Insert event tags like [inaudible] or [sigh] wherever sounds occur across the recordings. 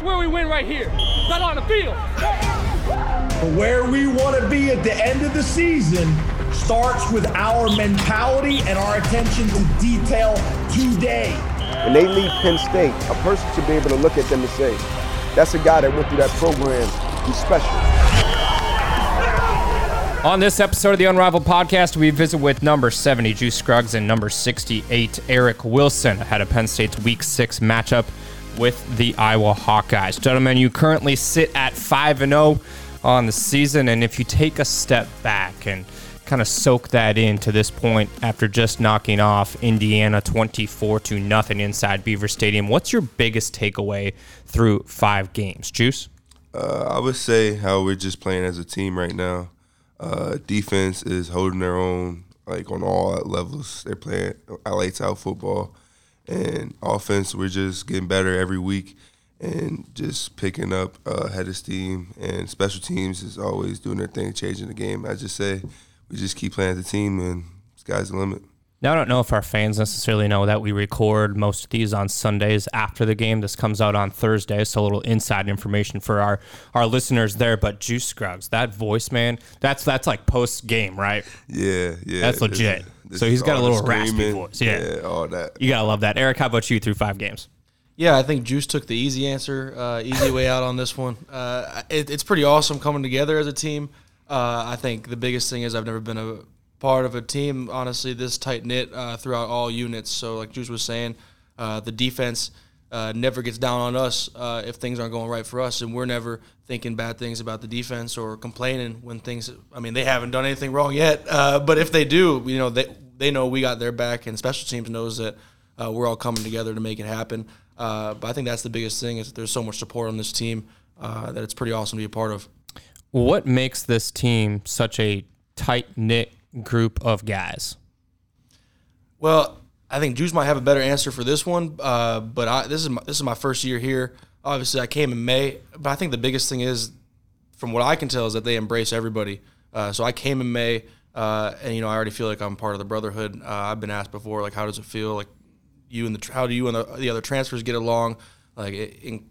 is where we win right here, not on the field. But where we want to be at the end of the season starts with our mentality and our attention to detail today. When they leave Penn State, a person should be able to look at them and say, that's a guy that went through that program. He's special. On this episode of the Unrivaled Podcast, we visit with number 70, Juice Scruggs, and number 68, Eric Wilson, ahead of Penn State's Week 6 matchup with the Iowa Hawkeyes. Gentlemen, you currently sit at 5 and 0 on the season, and if you take a step back and kind of soak that in to this point after just knocking off Indiana 24 to nothing inside Beaver Stadium, what's your biggest takeaway through five games? Juice? Uh, I would say how we're just playing as a team right now. Uh, defense is holding their own, like on all levels. They're playing lights out football, and offense we're just getting better every week, and just picking up uh, head of steam. And special teams is always doing their thing, changing the game. I just say we just keep playing as a team, and sky's the limit. Now, I don't know if our fans necessarily know that we record most of these on Sundays after the game. This comes out on Thursday, so a little inside information for our, our listeners there. But Juice Scruggs, that voice, man, that's that's like post game, right? Yeah, yeah. That's legit. This- this so he's got a little raspy voice. Yeah. yeah, all that. You gotta love that. Eric, how about you through five games? Yeah, I think Juice took the easy answer, uh, easy way out on this one. Uh, it, it's pretty awesome coming together as a team. Uh, I think the biggest thing is I've never been a part of a team, honestly, this tight knit uh, throughout all units. So, like Juice was saying, uh, the defense uh, never gets down on us uh, if things aren't going right for us, and we're never thinking bad things about the defense or complaining when things. I mean, they haven't done anything wrong yet, uh, but if they do, you know, they they know we got their back, and special teams knows that uh, we're all coming together to make it happen. But I think that's the biggest thing is that there's so much support on this team that it's pretty awesome to be a part of. What makes this team such a tight knit group of guys? Well, I think Juice might have a better answer for this one, uh, but I, this is my, this is my first year here. Obviously, I came in May, but I think the biggest thing is, from what I can tell, is that they embrace everybody. Uh, so I came in May, uh, and you know I already feel like I'm part of the brotherhood. Uh, I've been asked before, like, how does it feel? Like, you and the how do you and the, the other transfers get along? Like in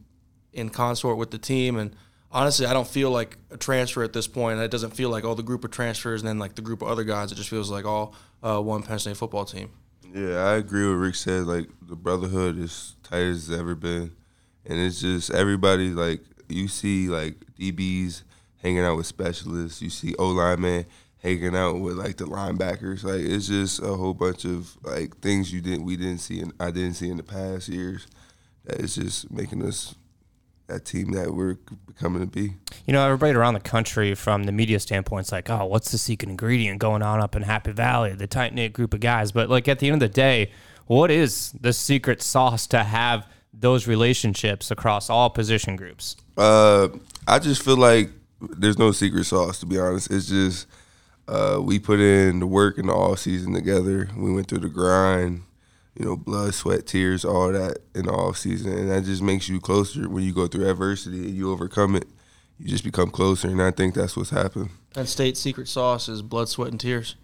in consort with the team and honestly i don't feel like a transfer at this point it doesn't feel like oh the group of transfers and then like the group of other guys it just feels like all uh, one penn state football team Yeah, I agree with Rick said. Like the brotherhood is tight as it's ever been, and it's just everybody. Like you see, like DBs hanging out with specialists. You see O linemen hanging out with like the linebackers. Like it's just a whole bunch of like things you didn't we didn't see and I didn't see in the past years. That is just making us that team that we're becoming to be. You know, everybody around the country, from the media standpoint, it's like, oh, what's the secret ingredient going on up in Happy Valley? The tight knit group of guys. But like at the end of the day, what is the secret sauce to have those relationships across all position groups? Uh, I just feel like there's no secret sauce. To be honest, it's just uh, we put in the work in the off season together. We went through the grind, you know, blood, sweat, tears, all that in the off season, and that just makes you closer when you go through adversity and you overcome it. You just become closer, and I think that's what's happened. penn state secret sauce is blood sweat and tears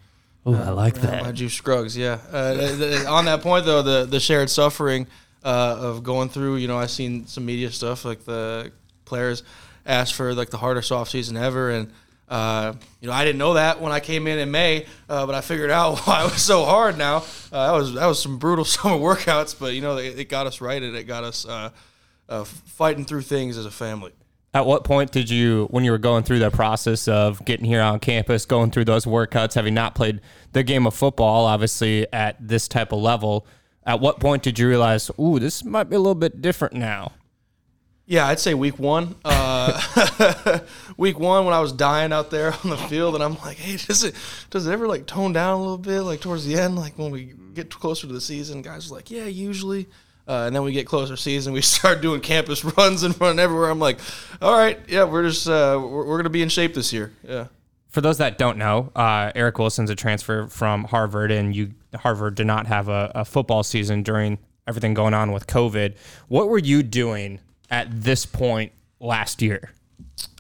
Oh, I like that. my juice scruggs, yeah. Uh, th- th- on that point, though, the the shared suffering uh, of going through, you know, I've seen some media stuff like the players asked for like the hardest off season ever, and uh, you know, I didn't know that when I came in in May, uh, but I figured out [laughs] why it was so hard. Now uh, that was that was some brutal [laughs] summer workouts, but you know, it, it got us right and it got us uh, uh, fighting through things as a family. At what point did you, when you were going through the process of getting here on campus, going through those workouts, having not played the game of football, obviously at this type of level, at what point did you realize, ooh, this might be a little bit different now? Yeah, I'd say week one. [laughs] Week one when I was dying out there on the field, and I'm like, hey, does it does it ever like tone down a little bit, like towards the end, like when we get closer to the season? Guys are like, yeah, usually. Uh, and then we get closer season, we [laughs] start doing campus [laughs] runs and running everywhere. I'm like, all right, yeah, we're just uh, we're, we're gonna be in shape this year. Yeah. For those that don't know, uh, Eric Wilson's a transfer from Harvard, and you Harvard did not have a, a football season during everything going on with COVID. What were you doing at this point last year?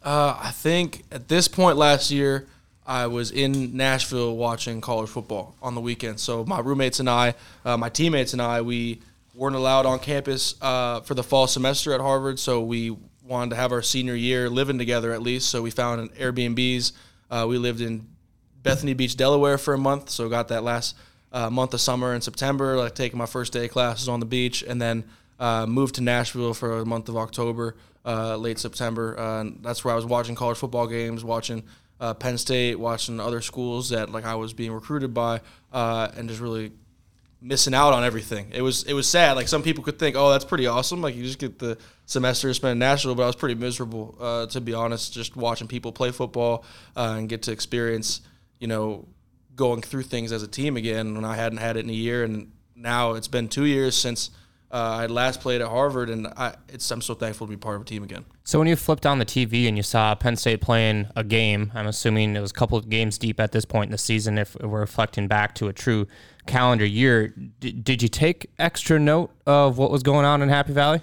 Uh, I think at this point last year, I was in Nashville watching college football on the weekend. So my roommates and I, uh, my teammates and I, we weren't allowed on campus uh, for the fall semester at Harvard, so we wanted to have our senior year living together at least. So we found an Airbnbs. Uh, we lived in Bethany Beach, Delaware for a month, so got that last uh, month of summer in September, like taking my first day classes on the beach, and then uh, moved to Nashville for a month of October, uh, late September. Uh, that's where I was watching college football games, watching uh, Penn State, watching other schools that like I was being recruited by, uh, and just really missing out on everything. It was it was sad. Like some people could think, oh, that's pretty awesome. Like you just get the semester to spend in Nashville, but I was pretty miserable uh, to be honest. Just watching people play football and get to experience, you know, going through things as a team again when I hadn't had it in a year, and now it's been two years since. Uh, I last played at Harvard, and I, it's, I'm so thankful to be part of a team again. So when you flipped on the TV and you saw Penn State playing a game, I'm assuming it was a couple of games deep at this point in the season. If we're reflecting back to a true calendar year, D- did you take extra note of what was going on in Happy Valley?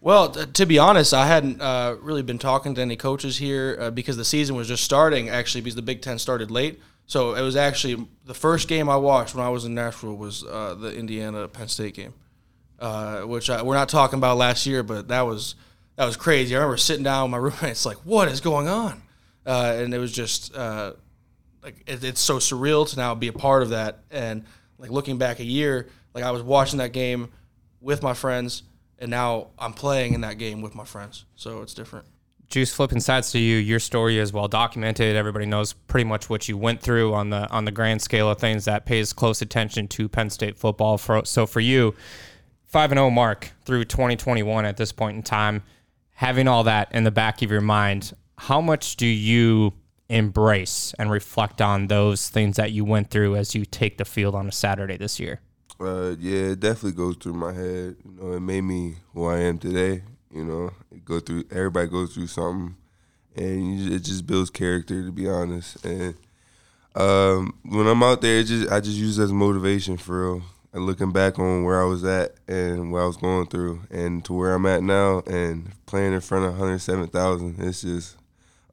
Well, t- to be honest, I hadn't uh, really been talking to any coaches here uh, because the season was just starting. Actually, because the Big Ten started late, so it was actually the first game I watched when I was in Nashville was uh, the Indiana Penn State game, uh, which I, we're not talking about last year, but that was that was crazy. I remember sitting down with my roommates, [laughs] like, "What is going on?" Uh, and it was just uh, like it, it's so surreal to now be a part of that, and like looking back a year, like I was watching that game with my friends, and now I'm playing in that game with my friends, so it's different. Juice flipping sides to you, your story is well documented. Everybody knows pretty much what you went through on the on the grand scale of things. That pays close attention to Penn State football. For so for you, five and zero mark through 2021 at this point in time, having all that in the back of your mind, how much do you embrace and reflect on those things that you went through as you take the field on a Saturday this year? Uh, yeah, it definitely goes through my head. You know, it made me who I am today. You know, it go through. Everybody goes through something, and you, it just builds character. To be honest, and um, when I'm out there, just I just use it as motivation for real. And looking back on where I was at and what I was going through, and to where I'm at now, and playing in front of 107,000, it's just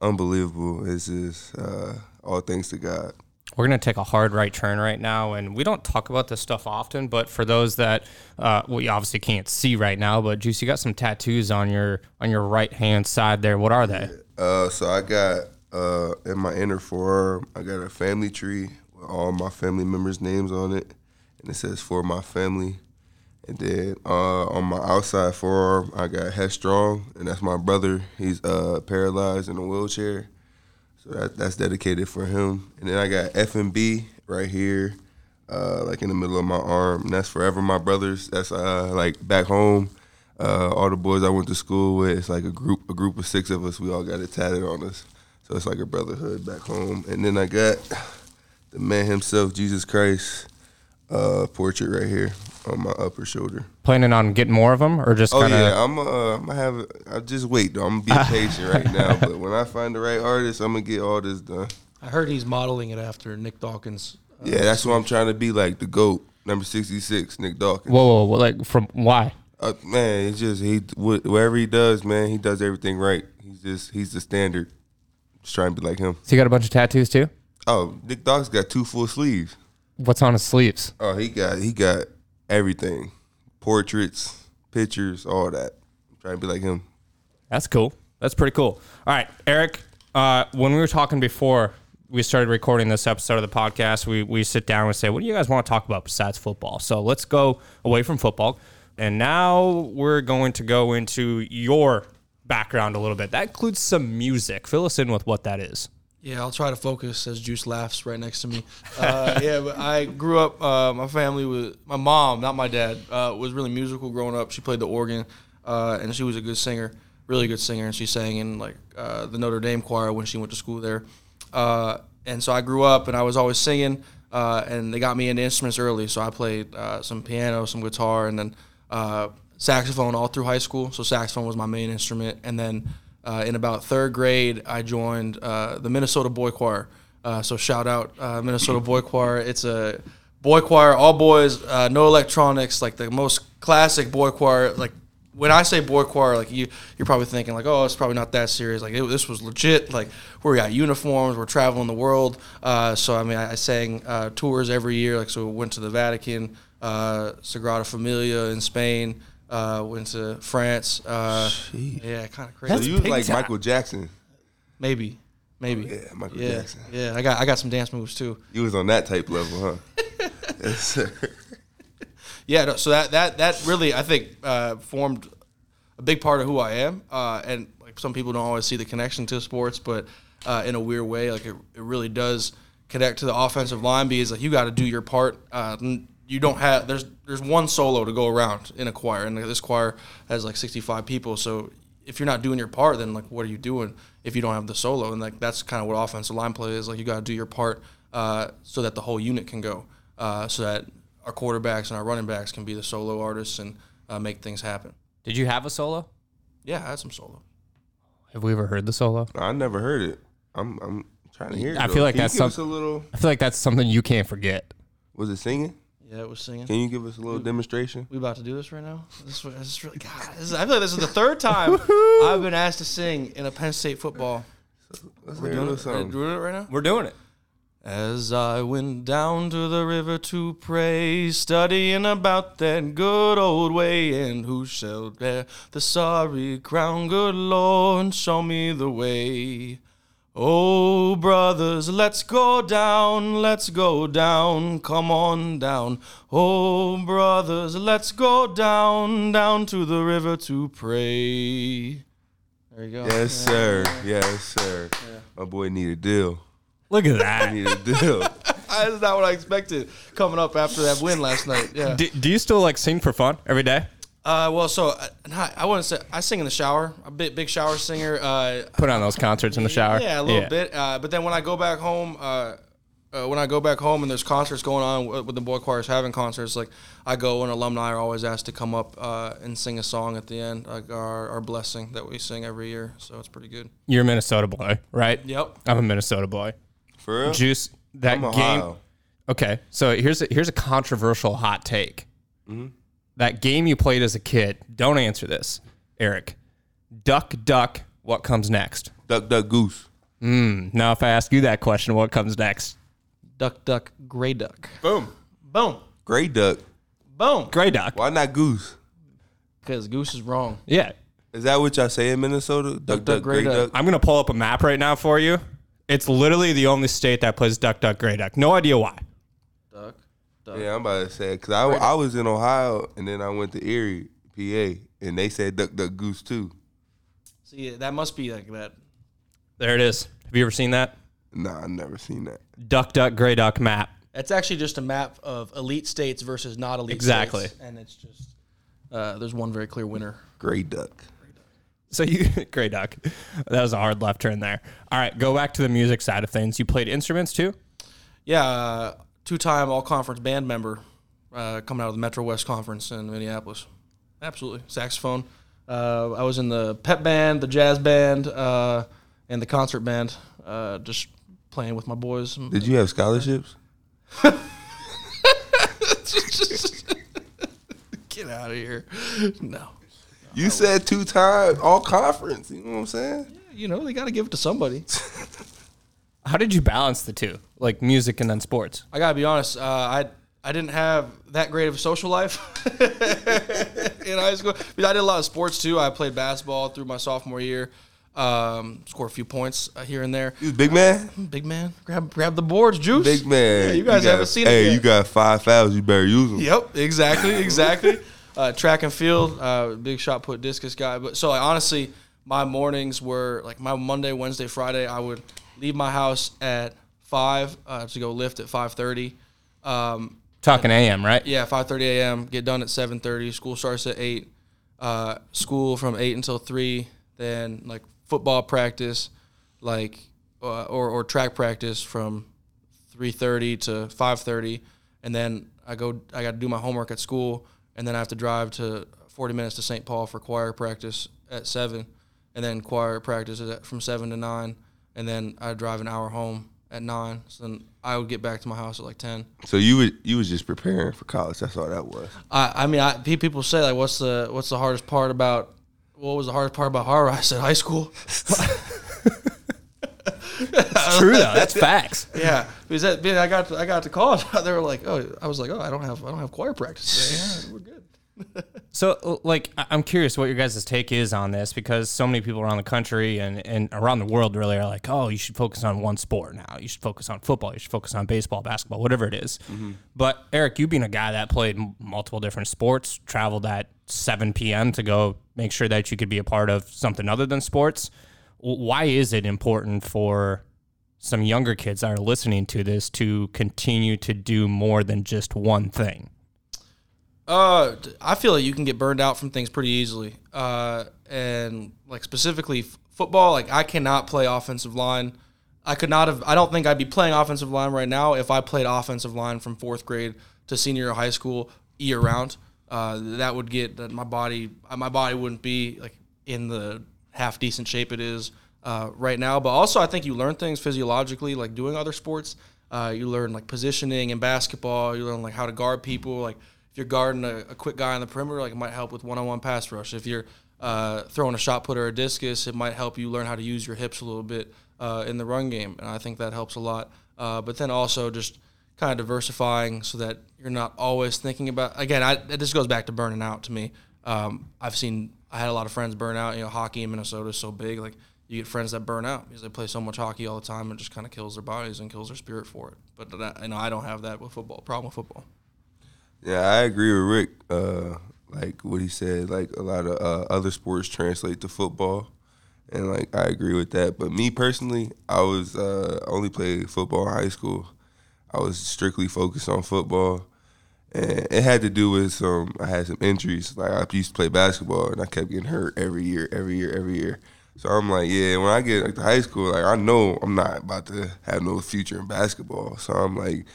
unbelievable. It's just uh, all thanks to God. We're going to take a hard right turn right now. And we don't talk about this stuff often, but for those that uh, we obviously can't see right now, but Juice, you got some tattoos on your on your right hand side there. What are they? Uh, so I got uh, in my inner forearm, I got a family tree with all my family members' names on it, and it says "For my family." And then uh, on my outside forearm, I got Headstrong, and that's my brother. He's uh, paralyzed in a wheelchair, so that, that's dedicated for him. And then I got F and B right here, uh, like in the middle of my arm, and that's forever my brothers. That's uh, like back home. Uh, all the boys I went to school with, it's like a group, a group of six of us. We all got it tatted on us, so it's like a brotherhood back home. And then I got the man himself, Jesus Christ, uh, portrait right here on my upper shoulder. Planning on getting more of them, or just Oh kind of? yeah, I'm uh, I'm gonna have. I just wait though. I'm gonna be [laughs] patient right now, but when I find the right artist, I'm gonna get all this done. I heard he's modeling it after Nick Dawkins. Uh, Yeah, that's what I'm trying to be like the goat, number 66, Nick Dawkins. Whoa, whoa, whoa, like from why? Uh, man, it's just he wh- whatever he does, man, he does everything right. He's just he's the standard. Just trying to be like him. So you got a bunch of tattoos too? Oh, Nick Dawkins got two full sleeves. What's on his sleeves? Oh, he got he got everything, portraits, pictures, all that. I'm trying to be like him. That's cool. That's pretty cool. All right, Eric. Uh, when we were talking before we started recording this episode of the podcast, we we sit down and say, "What do you guys want to talk about besides football?" So let's go away from football, and now we're going to go into your background a little bit. That includes some music. Fill us in with what that is. Yeah, I'll try to focus as Juice laughs right next to me. [laughs] Uh, yeah, but I grew up. Uh, my family was my mom, not my dad, uh, was really musical growing up. She played the organ, uh, and she was a good singer, really good singer. And she sang in like uh, the Notre Dame choir when she went to school there. Uh, and so I grew up, and I was always singing. Uh, and they got me into instruments early, so I played uh, some piano, some guitar, and then uh, saxophone all through high school. So saxophone was my main instrument, and then uh, in about third grade, I joined uh, the Minnesota Boy Choir. Uh, so shout out uh, Minnesota Boy Choir. It's a boy choir, all boys, uh, no electronics, like the most classic boy choir. Like when I say boy choir, like you, you're probably thinking like, oh, it's probably not that serious. Like it, this was legit. Like we got uniforms, we're traveling the world. Uh, so I mean, I, I sang tours every year. Like so, we went to the Vatican. Sagrada Familia in Spain. Uh, went to France. Uh, yeah, kind of crazy. So you was like time. Michael Jackson. maybe, maybe. Yeah, Michael yeah, Jackson. yeah. I got I got some dance moves too. You was on that type level, huh? [laughs] yes. Yeah, no, so that that that really I think uh, formed a big part of who I am, uh, and like some people don't always see the connection to sports, but uh, in a weird way, like it, it really does connect to the offensive line because like you got to do your part. Uh, n- you don't have there's there's one solo to go around in a choir, and this choir has like 65 people, so if you're not doing your part, then like what are you doing if you don't have the solo? And like that's kind of what offensive line play is. Like you got to do your part uh, so that the whole unit can go, uh, so that our quarterbacks and our running backs can be the solo artists and uh, make things happen. Did you have a solo? Yeah, I had some solo. Have we ever heard the solo? I never heard it. I'm I'm trying to hear it. I though. feel like Can you that's give some- us a little. I feel like that's something you can't forget. Was it singing? Yeah, it was singing. Can you give us a little demonstration? We about to do this right now? This, is- this is really God. This is, I feel like this is the third time [laughs] I've been asked to sing in a Penn State football. Let's We're hear a doing little it, something. doing it right now. We're doing it. As I went down to the river to pray, studying about that good old way, and who shall bear the sorry crown? Good Lord, show me the way. Oh, brothers, let's go down, let's go down, come on down. Oh, brothers, let's go down, down to the river to pray. There you go. Yes, sir. Yes, sir. My boy need a deal. Look at that. Need a deal. [laughs] That's not what I expected coming up after that win last night. Yeah. do, do you still like sing for fun every day? Uh, well, so uh, not, I wouldn't say I sing in the shower. A big big shower singer. Uh, Put on those concerts in the shower. yeah, a little bit. Uh, but then when I go back home, uh, uh, when I go back home and there's concerts going on with, with the boy choirs having concerts, like I go and alumni are always asked to come up uh, and sing a song at the end, like our, our blessing that we sing every year. So it's pretty good. You're a Minnesota boy, right? Yep. I'm a Minnesota boy. For real? Juice. That I'm game. Ohio. Okay, so here's a, here's a controversial hot take. Mm-hmm. That game you played as a kid. Don't answer this, Eric. Duck, duck. What comes next? Duck, duck, goose. Hmm. Now, if I ask you that question, what comes next? Duck, duck, gray duck. Boom. Boom. Gray duck. Boom. Gray duck. Why not goose? Because Goose is wrong. Yeah, Is that what y'all say in Minnesota? Duck, duck, gray, duck. I'm gonna pull up a map right now for you. It's literally the only state that plays duck, duck, gray duck. No idea why. Duck. Yeah, I'm about to say because I, I was in Ohio and then I went to Erie, PA, and they said duck, duck, goose too. See, that must be like that. There it is. Have you ever seen that? Nah, I've never seen that. Duck, duck, gray duck map. That's actually just a map of elite states versus not elite Exactly. states. Exactly. And it's just, uh, there's one very clear winner. Gray duck. So you, [laughs] gray duck. That was a hard left turn there. All right, go back to the music side of things. You played instruments too. Yeah, uh, two time all conference band member uh, coming out of the Metro West Conference in Minneapolis. Absolutely. Saxophone. Uh, I was in the pep band, the jazz band, uh, and the concert band, uh, just playing with my boys. Did you have scholarships? [laughs] Get out of here. No. You said two times all conference. You know what I'm saying? You know, they got to give it to somebody. [laughs] How did you balance the two, like music and then sports? I gotta be honest. Uh, I I didn't have that great of a social life [laughs] in high school. But I did a lot of sports too. I played basketball through my sophomore year. Um, scored a few points uh, here and there. You was big man. [laughs] Big man, grab grab the boards, juice. Big man. Yeah, you guys got- haven't seen it Hey, yet. you got five fouls. You better use them. Yep, exactly, [laughs] exactly. uh, track and field, uh, big shot put discus guy. But so like, honestly, my mornings were like my Monday, Wednesday, Friday. I would leave my house at five uh, to go lift at five thirty. Um, Talking AM, right? yeah, five thirty a.m. Get done at seven thirty. School starts at eight. Uh, school from eight until three. Then like football practice, like uh, or or track practice from three thirty to five thirty, and then I go. I got to do my homework at school, and then I have to drive to forty minutes to St. Paul for choir practice at seven, and then choir practice at, from seven to nine, and then I'd drive an hour home at nine. So then I would get back to my house at like ten. So you was you was just preparing for college. That's all that was. I, I mean, I, people say like, what's the what's the hardest part about? What was the hardest part about horror? [laughs] I said high school. I That's true though. That's [laughs] facts. Yeah, because that, I got to, I got to college. [laughs] They were like, oh, I was like, oh, I don't have I don't have choir practice. today. Yeah, we're good. [laughs] So, uh, like, I'm curious what your guys' take is on this because so many people around the country and, and around the world really are like, oh, you should focus on one sport now. You should focus on football. You should focus on baseball, basketball, whatever it is. But, Eric, you being a guy that played m- multiple different sports, traveled at 7 p.m. to go make sure that you could be a part of something other than sports, why is it important for some younger kids that are listening to this to continue to do more than just one thing? Uh, I feel like you can get burned out from things pretty easily. Uh, and like specifically f- football, like I cannot play offensive line. I could not have. I don't think I'd be playing offensive line right now if I played offensive line from fourth grade to senior high school year round. Uh, that would get that my body. uh, My body wouldn't be like in the half decent shape it is uh, right now. But also, I think you learn things physiologically, like doing other sports. Uh, you learn like positioning in basketball. You learn like how to guard people. Like if you're guarding a, a quick guy on the perimeter, like it might help with one-on-one pass rush. If you're uh, throwing a shot put or a discus, it might help you learn how to use your hips a little bit uh, in the run game, and I think that helps a lot. Uh, but then also just kind of diversifying so that you're not always thinking about. Again, I, just goes back to burning out to me. Um, I've seen I had a lot of friends burn out. You know, hockey in Minnesota is so big. Like you get friends that burn out because they play so much hockey all the time and just kind of kills their bodies and kills their spirit for it. But that, you know, I don't have that with football. Problem with football. Yeah, I agree with Rick. Uh, like what he said, like a lot of uh, other sports translate to football, and like I agree with that. But me personally, I was uh, only played football in high school. I was strictly focused on football, and it had to do with some. I had some injuries. Like I used to play basketball, and I kept getting hurt every year, every year, every year. So I'm like, yeah. When I get like to high school, like I know I'm not about to have no future in basketball. So I'm like,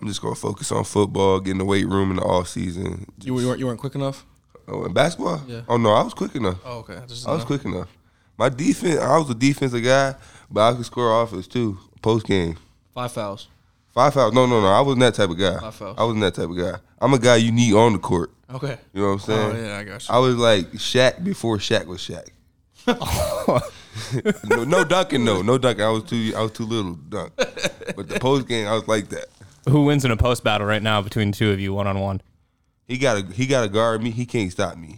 I'm just gonna focus on football, get in the weight room in the off season. You, you weren't you weren't quick enough. Oh, in basketball? Yeah. Oh no, I was quick enough. Oh, okay. I, just I was quick enough. My defense, I was a defensive guy, but I could score offense too. Post game. Five fouls. five fouls. No, no, no. I wasn't that type of guy. Five fouls. I wasn't that type of guy. I'm a guy you need on the court. Okay. You know what I'm oh, saying? Oh yeah, I got you. I was like Shaq before Shaq was Shaq. [laughs] [laughs] no, no dunking, no, no dunking. I was too, I was too little to dunk. [laughs] But the post game, I was like that. Who wins in a post battle right now between the two of you, one on one? He got to, he got to guard me. He can't stop me.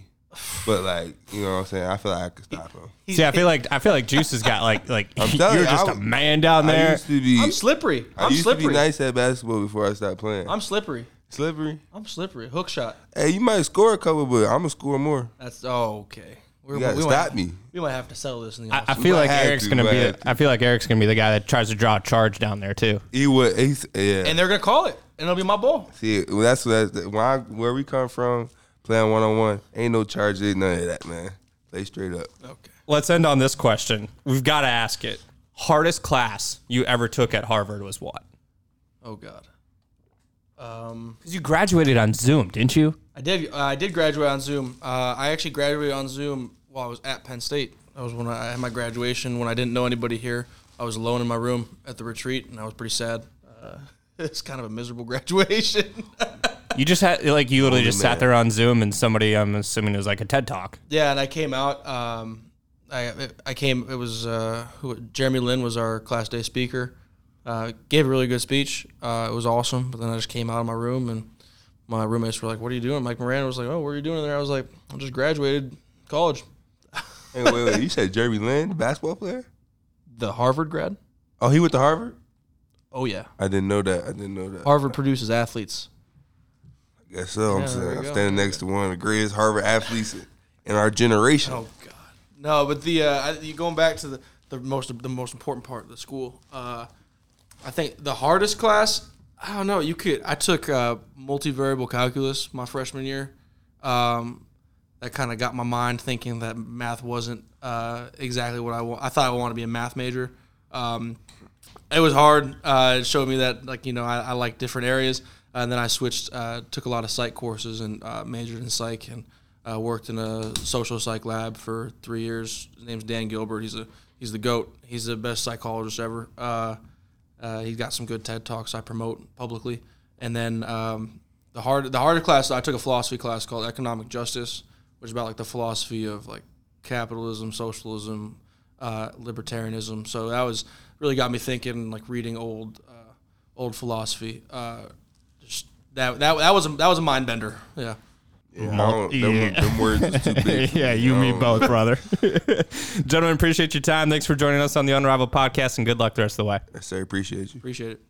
But like, you know what I'm saying? I feel like I could stop him. See, I feel like I feel like Juice has got like like I'm [laughs] you're you, just I a was- man down I there. used to be, I'm slippery. I I'm used to slippery. be nice at basketball before I stopped playing. I'm slippery. slippery. I'm slippery. Hook shot. Hey, you might score a couple, but I'm gonna score more. That's oh okay. We're, You gotta we stop might, me. We might have to sell this in the I, I office. feel like Eric's to, gonna be. have to. I feel like Eric's gonna be the guy that tries to draw a charge down there too. He would. He's, yeah. and they're gonna call it, and it'll be my ball. See, well, that's that's when I, where we come from. Playing one on one, ain't no charges, none of that, man. Play straight up. Okay. Let's end on this question. We've got to ask it. Hardest class you ever took at Harvard was what? Oh God. Um, Because you graduated on Zoom, didn't you? I did. Uh, I did graduate on Zoom. Uh, I actually graduated on Zoom while I was at Penn State. That was when I had my graduation. When I didn't know anybody here, I was alone in my room at the retreat, and I was pretty sad. Uh, [laughs] it's kind of a miserable [laughs] graduation. [laughs] You just had like you literally Holy just sat there on Zoom and somebody I'm assuming it was like a TED talk. yeah, and I came out. Um, I I came. It was uh, who Jeremy Lin was our class day speaker. Uh, gave a really good speech. Uh, it was awesome. But then I just came out of my room and my roommates were like, "What are you doing?" Mike Moran was like, "Oh, what are you doing in there?" I was like, "I just graduated college." Hey, wait, wait. You said Jeremy Lin, the basketball player? The Harvard grad. Oh, he went to Harvard. Oh yeah, I didn't know that. I didn't know that. Harvard produces athletes. I guess so. I'm saying I'm standing next to one of the greatest Harvard athletes in our generation. Oh God, no! But the uh, you going back to the, the most the most important part of the school. Uh, I think the hardest class. I don't know. You could. I took uh, multivariable calculus my freshman year. Um, that kind of got my mind thinking that math wasn't uh, exactly what I want. I thought I wanted to be a math major. Um, it was hard. Uh, it showed me that like you know I, I like different areas, and then I switched. Uh, took a lot of psych courses and uh, majored in psych and uh, worked in a social psych lab for three years. His name's Dan Gilbert. He's a he's the goat. He's the best psychologist ever. Uh, he's got some good TED talks I promote publicly. And then um, the hard the harder class I took a philosophy class called economic justice, which is about like the philosophy of like capitalism, socialism, uh, libertarianism. So that was really got me thinking, like reading old uh, old philosophy. Uh, just that that that was a, that was a mind bender. Yeah. Yeah, I them, Yeah. them words is too big. [laughs] yeah, you I me both, brother. [laughs] Gentlemen, appreciate your time. Thanks for joining us on the Unrivaled podcast, and good luck the rest of the way. Yes, sir. Appreciate you. Appreciate it.